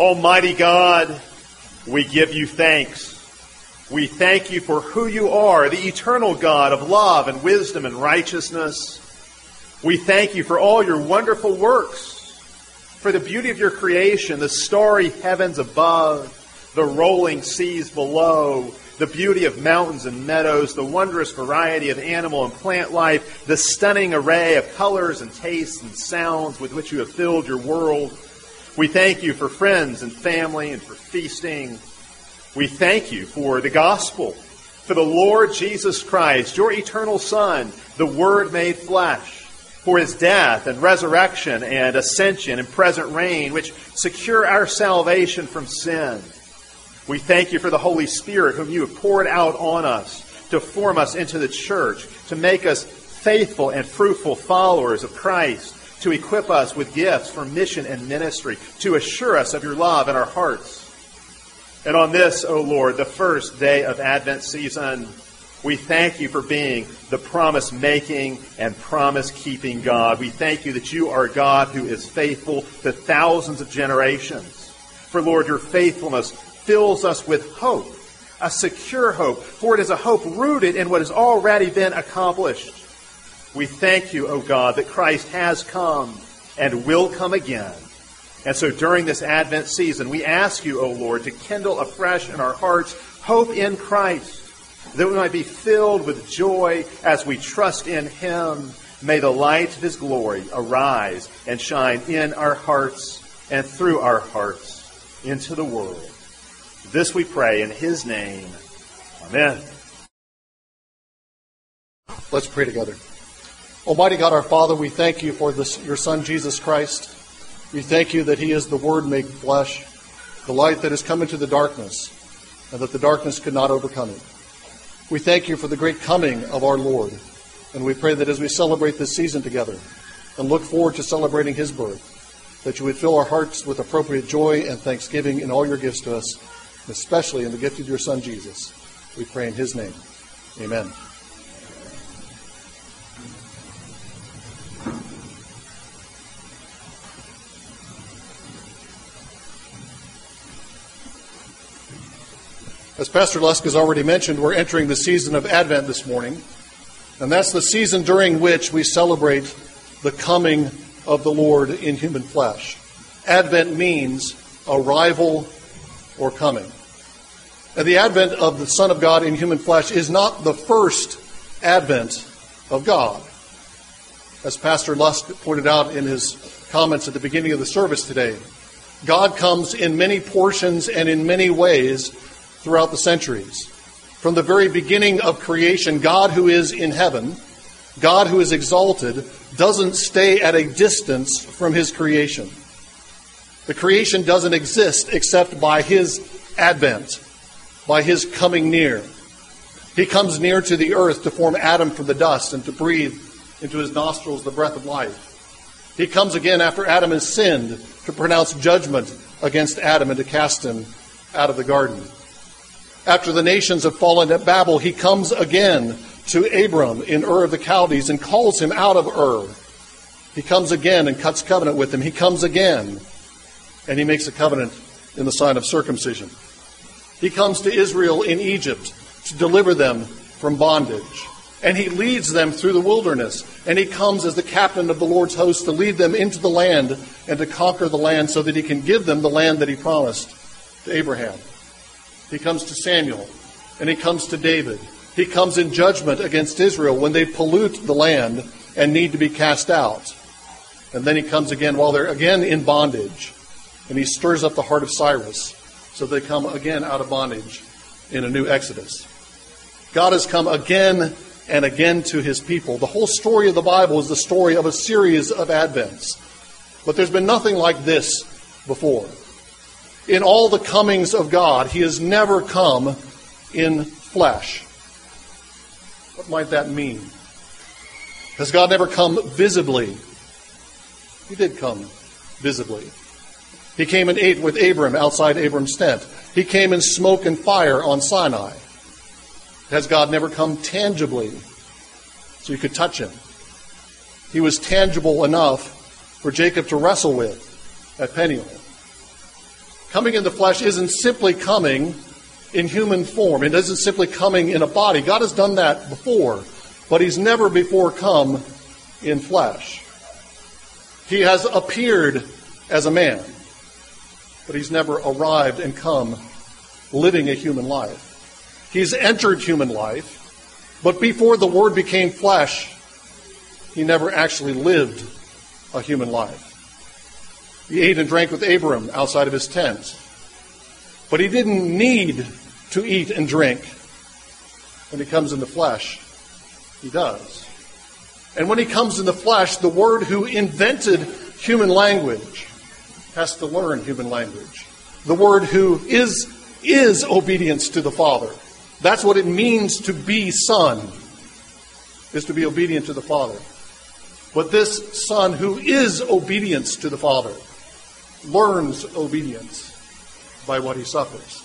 Almighty God, we give you thanks. We thank you for who you are, the eternal God of love and wisdom and righteousness. We thank you for all your wonderful works, for the beauty of your creation, the starry heavens above, the rolling seas below, the beauty of mountains and meadows, the wondrous variety of animal and plant life, the stunning array of colors and tastes and sounds with which you have filled your world. We thank you for friends and family and for feasting. We thank you for the gospel, for the Lord Jesus Christ, your eternal Son, the Word made flesh, for his death and resurrection and ascension and present reign, which secure our salvation from sin. We thank you for the Holy Spirit, whom you have poured out on us to form us into the church, to make us faithful and fruitful followers of Christ, to equip us with gifts for mission and ministry, to assure us of your love in our hearts. And on this, O Lord, the first day of Advent season, we thank you for being the promise making and promise keeping God. We thank you that you are God who is faithful to thousands of generations. For Lord, your faithfulness fills us with hope, a secure hope, for it is a hope rooted in what has already been accomplished. We thank you, O God, that Christ has come and will come again. And so during this Advent season, we ask you, O Lord, to kindle afresh in our hearts hope in Christ, that we might be filled with joy as we trust in Him. May the light of His glory arise and shine in our hearts and through our hearts into the world. This we pray in his name. Amen. Let's pray together. Almighty God, our Father, we thank you for this, your Son, Jesus Christ. We thank you that he is the Word made flesh, the light that has come into the darkness, and that the darkness could not overcome it. We thank you for the great coming of our Lord, and we pray that as we celebrate this season together and look forward to celebrating his birth, that you would fill our hearts with appropriate joy and thanksgiving in all your gifts to us, especially in the gift of your Son, Jesus. We pray in his name. Amen. As Pastor Lusk has already mentioned, we're entering the season of Advent this morning, and that's the season during which we celebrate the coming of the Lord in human flesh. Advent means arrival or coming. And the advent of the Son of God in human flesh is not the first advent of God. As Pastor Lusk pointed out in his comments at the beginning of the service today, God comes in many portions and in many ways throughout the centuries. From the very beginning of creation, God who is in heaven, God who is exalted, doesn't stay at a distance from his creation. The creation doesn't exist except by his advent, by his coming near. He comes near to the earth to form Adam from the dust and to breathe into his nostrils the breath of life. He comes again after Adam has sinned to pronounce judgment against Adam and to cast him out of the garden. After the nations have fallen at Babel, he comes again to Abram in Ur of the Chaldees and calls him out of Ur. He comes again and cuts covenant with him. He comes again and he makes a covenant in the sign of circumcision. He comes to Israel in Egypt to deliver them from bondage. And he leads them through the wilderness. And he comes as the captain of the Lord's host to lead them into the land and to conquer the land so that he can give them the land that he promised to Abraham. He comes to Samuel, and he comes to David. He comes in judgment against Israel when they pollute the land and need to be cast out. And then he comes again while they're again in bondage, and he stirs up the heart of Cyrus so they come again out of bondage in a new Exodus. God has come again and again to his people. The whole story of the Bible is the story of a series of advents. But there's been nothing like this before in all the comings of God, he has never come in flesh. What might that mean? Has God never come visibly? He did come visibly. He came and ate with Abram outside Abram's tent. He came in smoke and fire on Sinai. Has God never come tangibly so you could touch him? He was tangible enough for Jacob to wrestle with at Peniel. Coming in the flesh isn't simply coming in human form. It isn't simply coming in a body. God has done that before, but He's never before come in flesh. He has appeared as a man, but He's never arrived and come living a human life. He's entered human life, but before the Word became flesh, He never actually lived a human life. He ate and drank with Abram outside of his tent. But he didn't need to eat and drink when he comes in the flesh. He does. And when he comes in the flesh, the Word who invented human language has to learn human language. The Word who is, is obedience to the Father. That's what it means to be Son, is to be obedient to the Father. But this Son who is obedience to the Father learns obedience by what he suffers.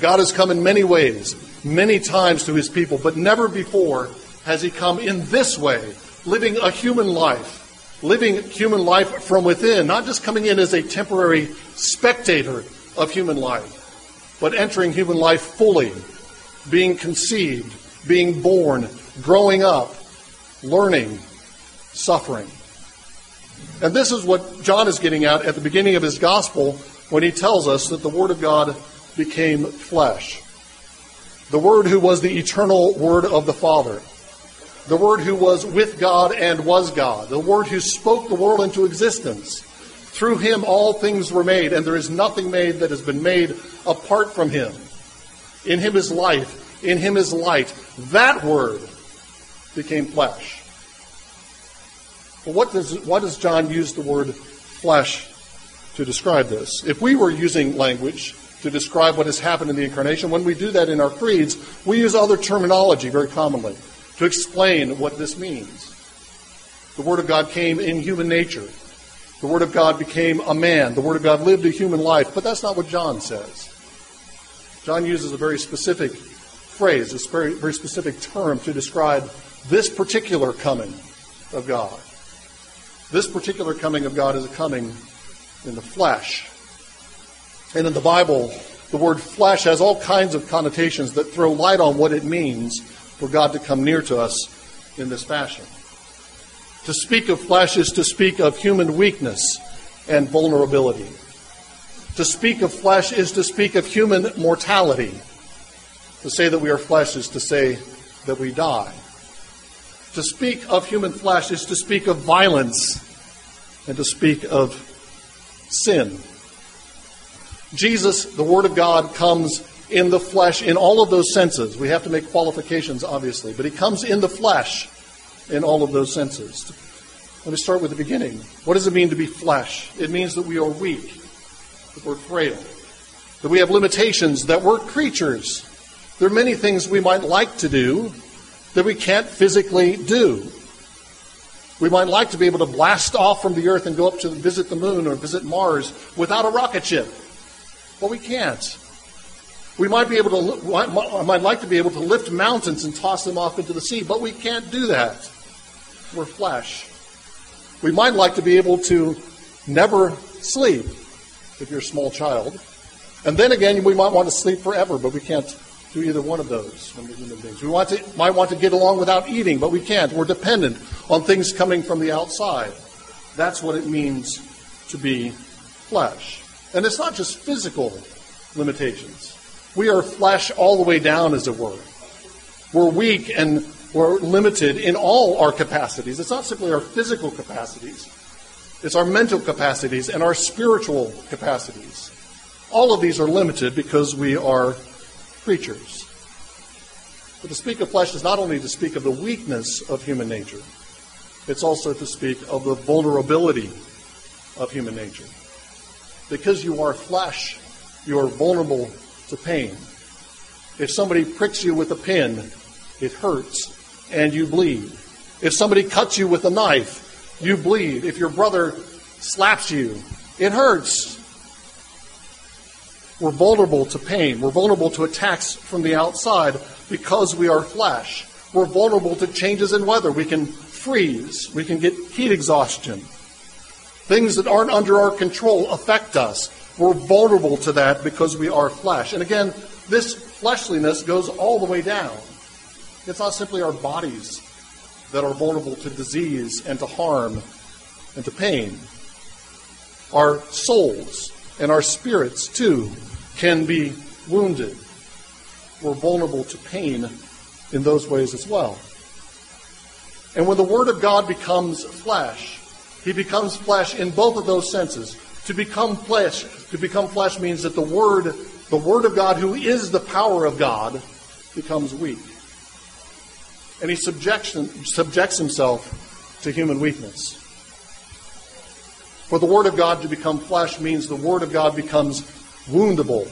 God has come in many ways, many times to his people, but never before has he come in this way, living a human life, living human life from within, not just coming in as a temporary spectator of human life, but entering human life fully, being conceived, being born, growing up, learning, suffering. And this is what John is getting at at the beginning of his gospel when he tells us that the Word of God became flesh. The Word who was the eternal Word of the Father. The Word who was with God and was God. The Word who spoke the world into existence. Through him all things were made, and there is nothing made that has been made apart from him. In him is life. In him is light. That Word became flesh. Well, what does, why does John use the word flesh to describe this? If we were using language to describe what has happened in the incarnation, when we do that in our creeds, we use other terminology very commonly to explain what this means. The Word of God came in human nature. The Word of God became a man. The Word of God lived a human life. But that's not what John says. John uses a very specific phrase, a very, very specific term to describe this particular coming of God. This particular coming of God is a coming in the flesh. And in the Bible, the word flesh has all kinds of connotations that throw light on what it means for God to come near to us in this fashion. To speak of flesh is to speak of human weakness and vulnerability. To speak of flesh is to speak of human mortality. To say that we are flesh is to say that we die. To speak of human flesh is to speak of violence and to speak of sin. Jesus, the Word of God, comes in the flesh in all of those senses. We have to make qualifications, obviously, but He comes in the flesh in all of those senses. Let me start with the beginning. What does it mean to be flesh? It means that we are weak, that we're frail, that we have limitations, that we're creatures. There are many things we might like to do that we can't physically do. We might like to be able to blast off from the Earth and go up to visit the moon or visit Mars without a rocket ship. But we can't. We might be able to, I might like to be able to lift mountains and toss them off into the sea, but we can't do that. We're flesh. We might like to be able to never sleep if you're a small child. And then again, we might want to sleep forever, but we can't do either one of those when we're human beings. We want to, might want to get along without eating, but we can't. We're dependent on things coming from the outside. That's what it means to be flesh. And it's not just physical limitations. We are flesh all the way down, as it were. We're weak and we're limited in all our capacities. It's not simply our physical capacities, it's our mental capacities and our spiritual capacities. All of these are limited because we are creatures. But to speak of flesh is not only to speak of the weakness of human nature, it's also to speak of the vulnerability of human nature. Because you are flesh, you are vulnerable to pain. If somebody pricks you with a pin, it hurts and you bleed. If somebody cuts you with a knife, you bleed. If your brother slaps you, it hurts we're vulnerable to pain. We're vulnerable to attacks from the outside because we are flesh. We're vulnerable to changes in weather. We can freeze. We can get heat exhaustion. Things that aren't under our control affect us. We're vulnerable to that because we are flesh. And again, this fleshliness goes all the way down. It's not simply our bodies that are vulnerable to disease and to harm and to pain. Our souls and our spirits, too, can be wounded. We're vulnerable to pain in those ways as well. And when the Word of God becomes flesh, He becomes flesh in both of those senses. To become flesh, to become flesh means that the Word, the Word of God, who is the power of God, becomes weak. And He subjects, subjects Himself to human weakness. For the Word of God to become flesh means the Word of God becomes woundable.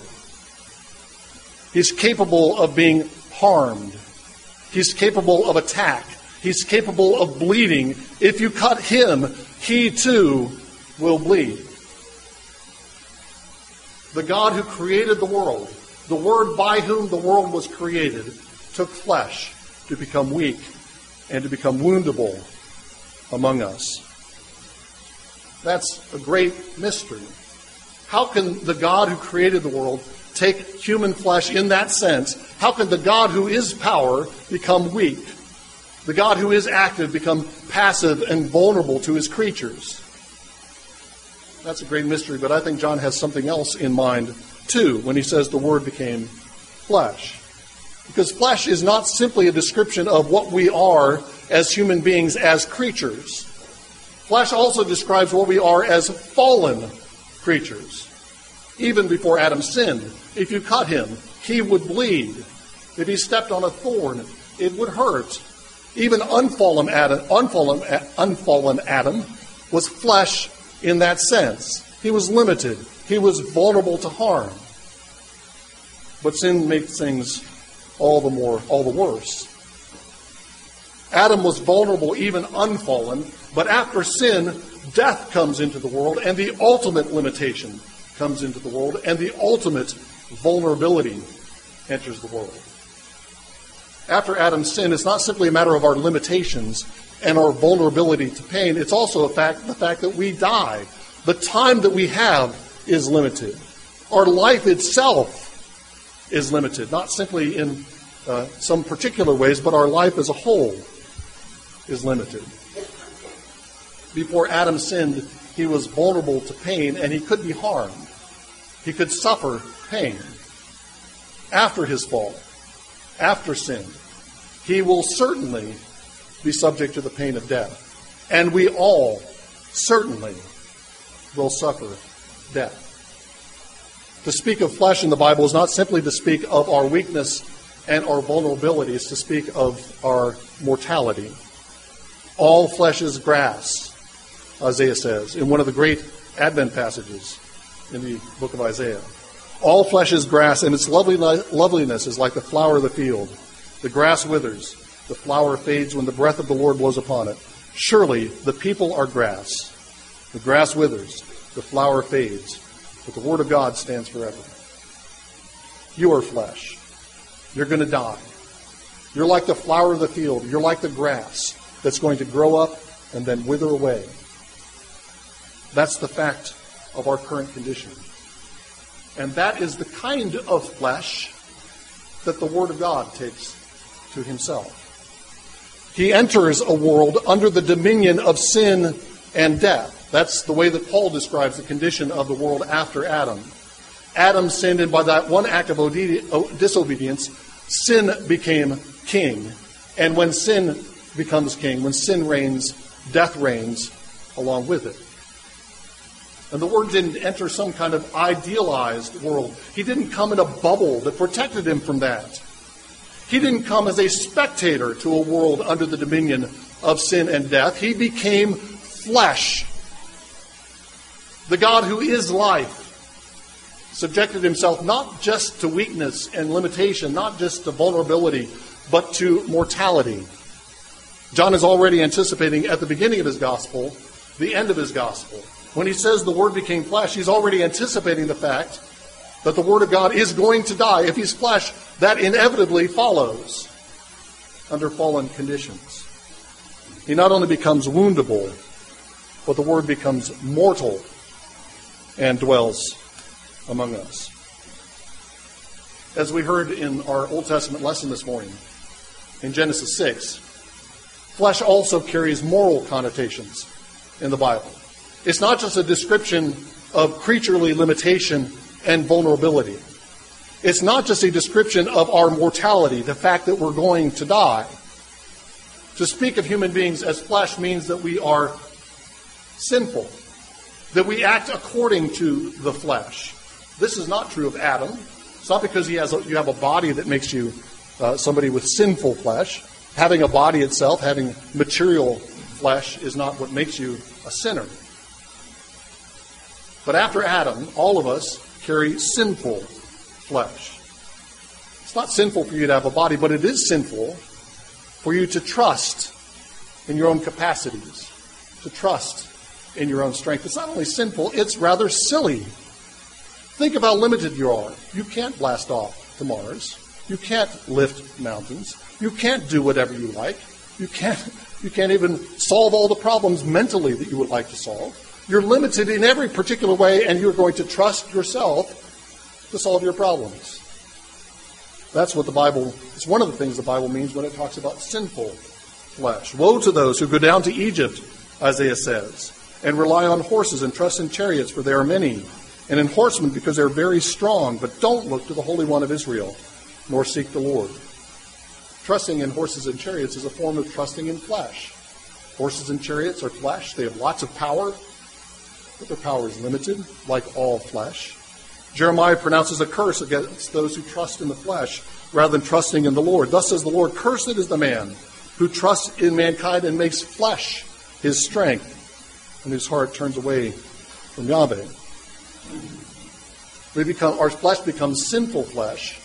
He's capable of being harmed. He's capable of attack. He's capable of bleeding. If you cut him, he too will bleed. The God who created the world, the Word by whom the world was created, took flesh to become weak and to become woundable among us. That's a great mystery. How can the God who created the world take human flesh in that sense? How can the God who is power become weak? The God who is active become passive and vulnerable to his creatures? That's a great mystery, but I think John has something else in mind too when he says the Word became flesh. Because flesh is not simply a description of what we are as human beings, as creatures. Flesh also describes what we are as fallen creatures. Even before Adam sinned, if you cut him, he would bleed. If he stepped on a thorn, it would hurt. Even unfallen Adam, unfallen, unfallen Adam was flesh in that sense. He was limited. He was vulnerable to harm. But sin makes things all the more, all the worse. Adam was vulnerable, even unfallen, but after sin, death comes into the world, and the ultimate limitation comes into the world, and the ultimate vulnerability enters the world. After Adam's sin, it's not simply a matter of our limitations and our vulnerability to pain, it's also a fact, the fact that we die. The time that we have is limited. Our life itself is limited, not simply in uh, some particular ways, but our life as a whole is limited. Before Adam sinned, he was vulnerable to pain and he could be harmed. He could suffer pain. After his fall, after sin, he will certainly be subject to the pain of death. And we all certainly will suffer death. To speak of flesh in the Bible is not simply to speak of our weakness and our vulnerabilities, to speak of our mortality. All flesh is grass, Isaiah says, in one of the great Advent passages in the book of Isaiah. All flesh is grass, and its loveliness is like the flower of the field. The grass withers, the flower fades when the breath of the Lord blows upon it. Surely the people are grass. The grass withers, the flower fades, but the word of God stands forever. You are flesh. You're going to die. You're like the flower of the field. You're like the grass that's going to grow up and then wither away. That's the fact of our current condition. And that is the kind of flesh that the Word of God takes to himself. He enters a world under the dominion of sin and death. That's the way that Paul describes the condition of the world after Adam. Adam sinned, and by that one act of disobedience, sin became king. And when sin becomes king, when sin reigns, death reigns along with it. And the Word didn't enter some kind of idealized world. He didn't come in a bubble that protected him from that. He didn't come as a spectator to a world under the dominion of sin and death. He became flesh. The God who is life subjected himself not just to weakness and limitation, not just to vulnerability, but to mortality. John is already anticipating at the beginning of his gospel the end of his gospel. When he says the Word became flesh, he's already anticipating the fact that the Word of God is going to die. If he's flesh, that inevitably follows under fallen conditions. He not only becomes woundable, but the Word becomes mortal and dwells among us. As we heard in our Old Testament lesson this morning, in Genesis 6, flesh also carries moral connotations in the Bible. It's not just a description of creaturely limitation and vulnerability. It's not just a description of our mortality, the fact that we're going to die. To speak of human beings as flesh means that we are sinful, that we act according to the flesh. This is not true of Adam. It's not because he has a, you have a body that makes you uh, somebody with sinful flesh. Having a body itself, having material flesh, is not what makes you a sinner. But after Adam, all of us carry sinful flesh. It's not sinful for you to have a body, but it is sinful for you to trust in your own capacities, to trust in your own strength. It's not only sinful, it's rather silly. Think of how limited you are. You can't blast off to Mars. You can't lift mountains. You can't do whatever you like. You can't, you can't even solve all the problems mentally that you would like to solve. You're limited in every particular way, and you're going to trust yourself to solve your problems. That's what the Bible, it's one of the things the Bible means when it talks about sinful flesh. Woe to those who go down to Egypt, Isaiah says, and rely on horses and trust in chariots, for they are many, and in horsemen because they are very strong, but don't look to the Holy One of Israel, nor seek the Lord. Trusting in horses and chariots is a form of trusting in flesh. Horses and chariots are flesh, they have lots of power, but their power is limited, like all flesh. Jeremiah pronounces a curse against those who trust in the flesh rather than trusting in the Lord. Thus says the Lord, Cursed is the man who trusts in mankind and makes flesh his strength, and whose heart turns away from Yahweh. We become, our flesh becomes sinful flesh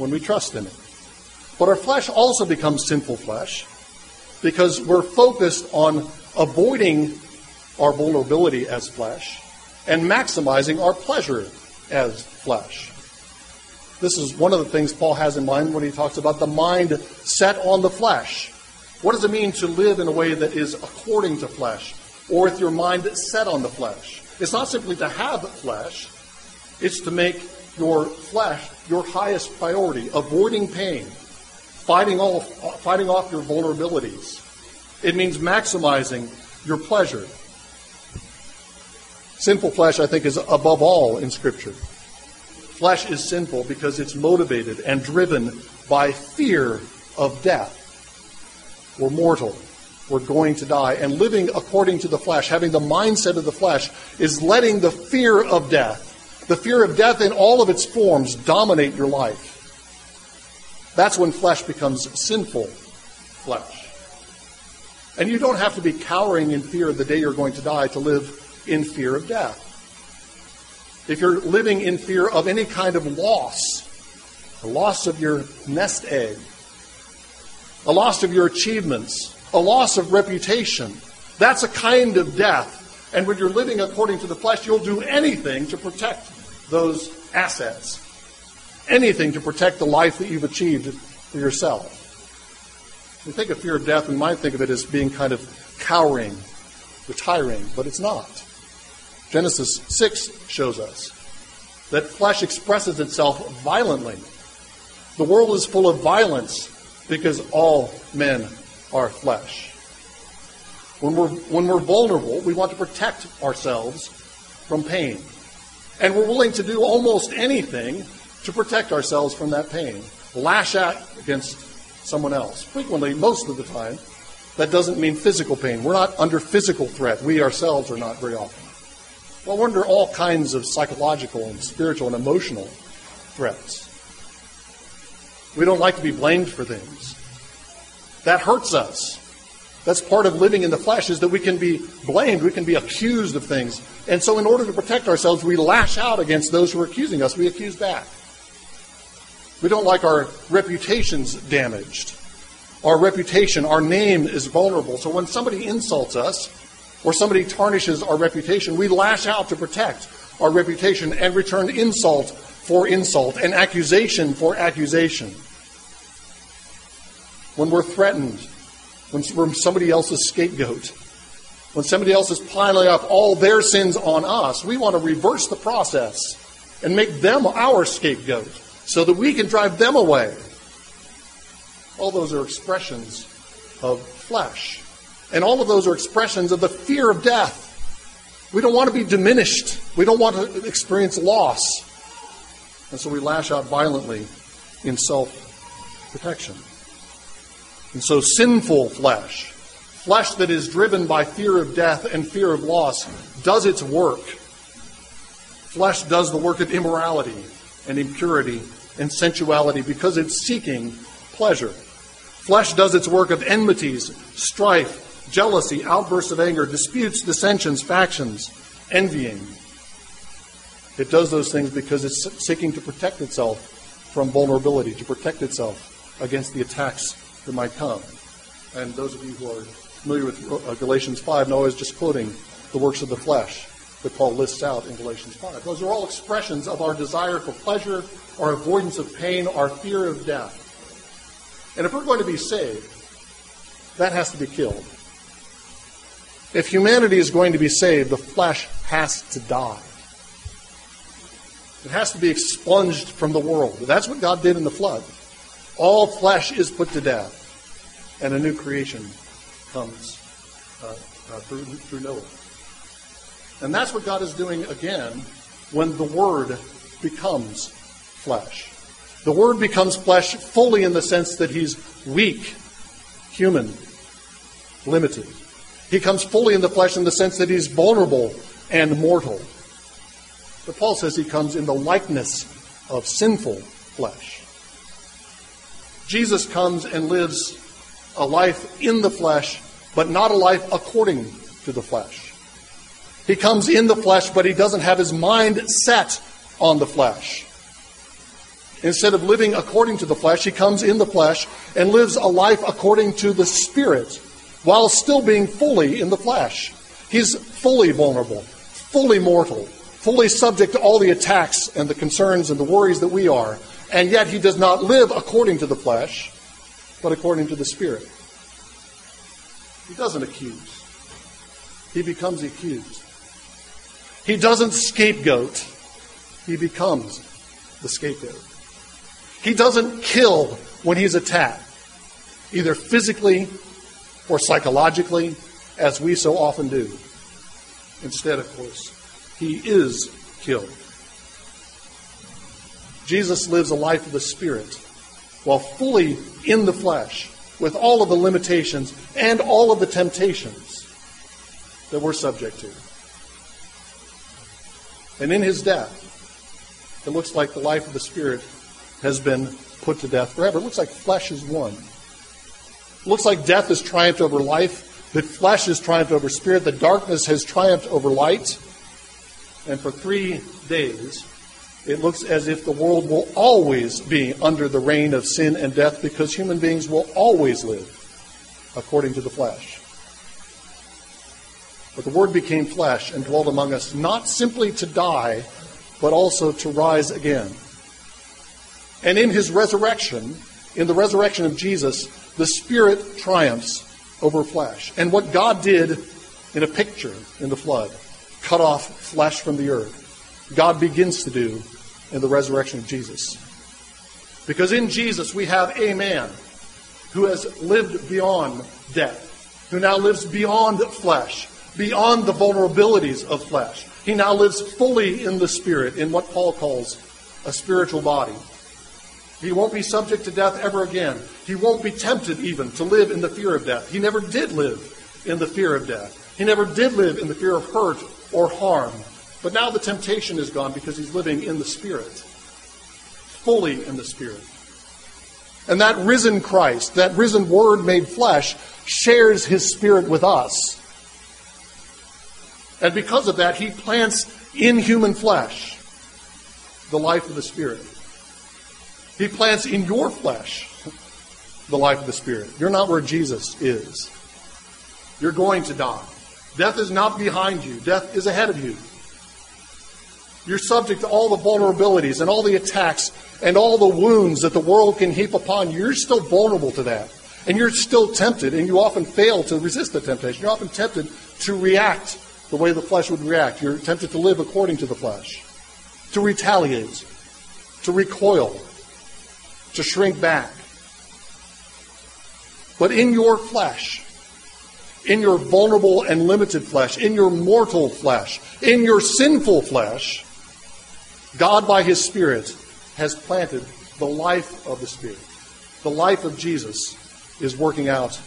when we trust in it. But our flesh also becomes sinful flesh because we're focused on avoiding our vulnerability as flesh and maximizing our pleasure as flesh. This is one of the things Paul has in mind when he talks about the mind set on the flesh. What does it mean to live in a way that is according to flesh, or with your mind set on the flesh? It's not simply to have flesh, it's to make your flesh your highest priority, avoiding pain, fighting off, fighting off your vulnerabilities. It means maximizing your pleasure. Sinful flesh, I think, is above all in Scripture. Flesh is sinful because it's motivated and driven by fear of death. We're mortal. We're going to die. And living according to the flesh, having the mindset of the flesh, is letting the fear of death, the fear of death in all of its forms, dominate your life. That's when flesh becomes sinful flesh. And you don't have to be cowering in fear of the day you're going to die to live in fear of death. If you're living in fear of any kind of loss, a loss of your nest egg, a loss of your achievements, a loss of reputation, that's a kind of death. And when you're living according to the flesh, you'll do anything to protect those assets, anything to protect the life that you've achieved for yourself. We think of fear of death, we might think of it as being kind of cowering, retiring, but it's not. Genesis 6 shows us that flesh expresses itself violently. The world is full of violence because all men are flesh. When we're, when we're vulnerable, we want to protect ourselves from pain. And we're willing to do almost anything to protect ourselves from that pain. Lash out against someone else. Frequently, most of the time, that doesn't mean physical pain. We're not under physical threat. We ourselves are not very often. Well, we're under all kinds of psychological and spiritual and emotional threats. We don't like to be blamed for things. That hurts us. That's part of living in the flesh is that we can be blamed, we can be accused of things. And so in order to protect ourselves, we lash out against those who are accusing us. We accuse back. We don't like our reputations damaged. Our reputation, our name is vulnerable. So when somebody insults us, or somebody tarnishes our reputation, we lash out to protect our reputation and return insult for insult and accusation for accusation. When we're threatened, when somebody else's scapegoat, when somebody else is piling up all their sins on us, we want to reverse the process and make them our scapegoat so that we can drive them away. All those are expressions of flesh. And all of those are expressions of the fear of death. We don't want to be diminished. We don't want to experience loss. And so we lash out violently in self protection. And so sinful flesh, flesh that is driven by fear of death and fear of loss, does its work. Flesh does the work of immorality and impurity and sensuality because it's seeking pleasure. Flesh does its work of enmities, strife, jealousy, outbursts of anger, disputes, dissensions, factions, envying. It does those things because it's seeking to protect itself from vulnerability, to protect itself against the attacks might come. And those of you who are familiar with uh, Galatians 5 know I was just quoting the works of the flesh that Paul lists out in Galatians 5. Those are all expressions of our desire for pleasure, our avoidance of pain, our fear of death. And if we're going to be saved, that has to be killed. If humanity is going to be saved, the flesh has to die. It has to be expunged from the world. That's what God did in the flood. All flesh is put to death, and a new creation comes uh, uh, through, through Noah. And that's what God is doing again when the Word becomes flesh. The Word becomes flesh fully in the sense that He's weak, human, limited. He comes fully in the flesh in the sense that He's vulnerable and mortal. But Paul says He comes in the likeness of sinful flesh. Jesus comes and lives a life in the flesh, but not a life according to the flesh. He comes in the flesh, but he doesn't have his mind set on the flesh. Instead of living according to the flesh, he comes in the flesh and lives a life according to the Spirit while still being fully in the flesh. He's fully vulnerable, fully mortal, fully subject to all the attacks and the concerns and the worries that we are. And yet he does not live according to the flesh, but according to the Spirit. He doesn't accuse, he becomes accused. He doesn't scapegoat, he becomes the scapegoat. He doesn't kill when he's attacked, either physically or psychologically, as we so often do. Instead, of course, he is killed. Jesus lives a life of the Spirit while fully in the flesh with all of the limitations and all of the temptations that we're subject to. And in his death, it looks like the life of the Spirit has been put to death forever. It looks like flesh is won. It looks like death has triumphed over life, that flesh has triumphed over spirit, that darkness has triumphed over light. And for three days, it looks as if the world will always be under the reign of sin and death because human beings will always live according to the flesh. But the Word became flesh and dwelt among us, not simply to die, but also to rise again. And in his resurrection, in the resurrection of Jesus, the Spirit triumphs over flesh. And what God did in a picture in the flood, cut off flesh from the earth, God begins to do in the resurrection of Jesus. Because in Jesus we have a man who has lived beyond death, who now lives beyond flesh, beyond the vulnerabilities of flesh. He now lives fully in the Spirit, in what Paul calls a spiritual body. He won't be subject to death ever again. He won't be tempted even to live in the fear of death. He never did live in the fear of death. He never did live in the fear of hurt or harm. But now the temptation is gone because he's living in the Spirit, fully in the Spirit. And that risen Christ, that risen Word made flesh, shares his Spirit with us. And because of that, he plants in human flesh the life of the Spirit. He plants in your flesh the life of the Spirit. You're not where Jesus is. You're going to die. Death is not behind you, death is ahead of you. You're subject to all the vulnerabilities and all the attacks and all the wounds that the world can heap upon you. You're still vulnerable to that. And you're still tempted, and you often fail to resist the temptation. You're often tempted to react the way the flesh would react. You're tempted to live according to the flesh, to retaliate, to recoil, to shrink back. But in your flesh, in your vulnerable and limited flesh, in your mortal flesh, in your sinful flesh, God by His Spirit has planted the life of the Spirit. The life of Jesus is working out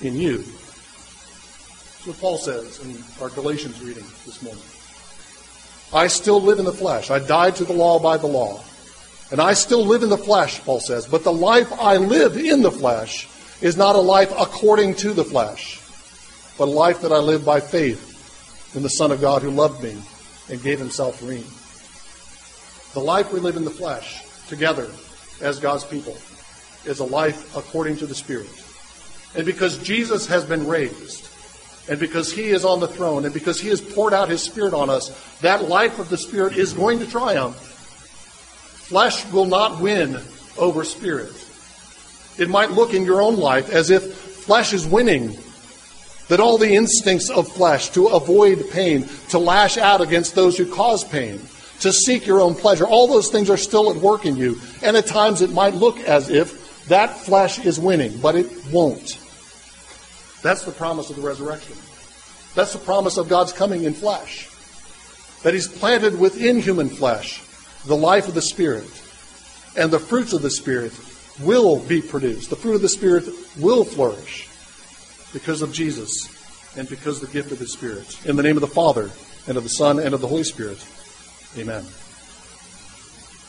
in you. That's what Paul says in our Galatians reading this morning. I still live in the flesh. I died to the law by the law. And I still live in the flesh, Paul says. But the life I live in the flesh is not a life according to the flesh, but a life that I live by faith in the Son of God who loved me and gave himself for me. The life we live in the flesh together as God's people is a life according to the Spirit. And because Jesus has been raised, and because he is on the throne, and because he has poured out his Spirit on us, that life of the Spirit is going to triumph. Flesh will not win over spirit. It might look in your own life as if flesh is winning, that all the instincts of flesh to avoid pain, to lash out against those who cause pain, to seek your own pleasure, all those things are still at work in you. And at times it might look as if that flesh is winning, but it won't. That's the promise of the resurrection. That's the promise of God's coming in flesh. That He's planted within human flesh the life of the Spirit. And the fruits of the Spirit will be produced. The fruit of the Spirit will flourish because of Jesus and because of the gift of the Spirit. In the name of the Father, and of the Son, and of the Holy Spirit. Amen.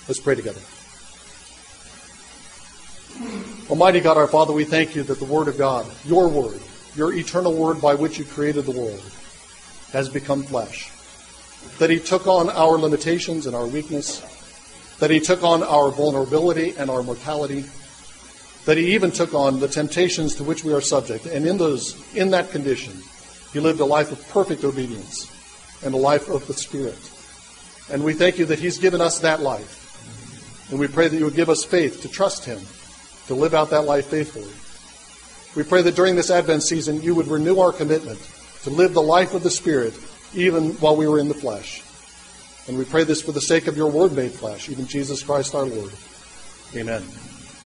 Let's pray together. Almighty God, our Father, we thank you that the Word of God, your Word, your eternal Word by which you created the world, has become flesh. That He took on our limitations and our weakness. That He took on our vulnerability and our mortality. That He even took on the temptations to which we are subject. And in those, in that condition, He lived a life of perfect obedience and a life of the Spirit. And we thank you that He's given us that life. And we pray that you would give us faith to trust Him, to live out that life faithfully. We pray that during this Advent season, you would renew our commitment to live the life of the Spirit, even while we were in the flesh. And we pray this for the sake of your Word made flesh, even Jesus Christ our Lord. Amen.